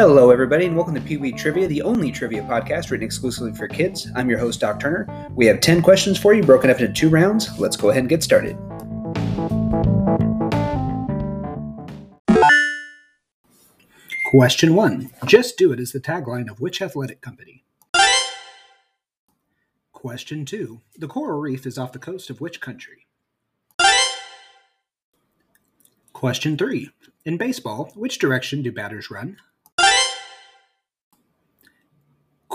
Hello, everybody, and welcome to Pee Wee Trivia, the only trivia podcast written exclusively for kids. I'm your host, Doc Turner. We have 10 questions for you, broken up into two rounds. Let's go ahead and get started. Question 1 Just Do It is the tagline of which athletic company? Question 2 The coral reef is off the coast of which country? Question 3 In baseball, which direction do batters run?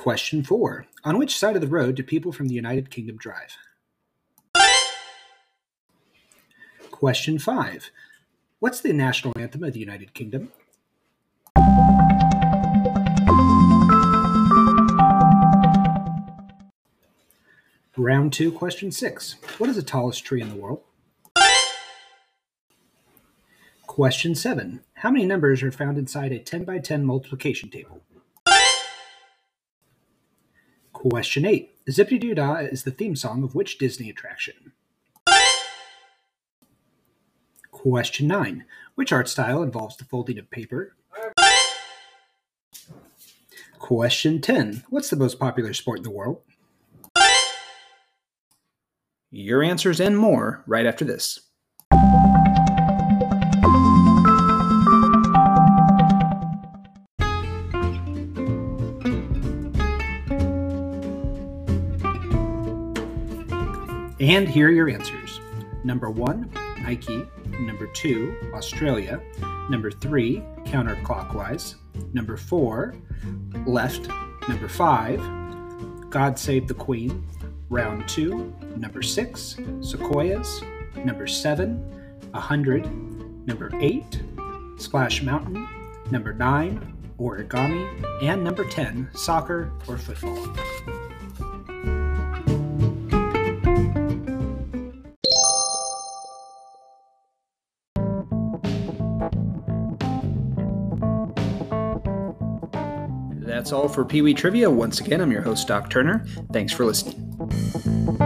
Question 4 On which side of the road do people from the United Kingdom drive? Question 5 What's the national anthem of the United Kingdom? Round 2, question 6. What is the tallest tree in the world? Question 7. How many numbers are found inside a 10 by 10 multiplication table? Question 8. Zip-a-Doo-Dah is the theme song of which Disney attraction? Question 9. Which art style involves the folding of paper? Question 10. What's the most popular sport in the world? Your answers and more right after this. And here are your answers. Number one, Nike. Number two, Australia. Number three, counterclockwise. Number four, left. Number five, God Save the Queen. Round two, number six, Sequoias. Number seven, a hundred. Number eight, Splash Mountain. Number nine, origami. And number 10, soccer or football. That's all for Pee Wee Trivia. Once again, I'm your host, Doc Turner. Thanks for listening.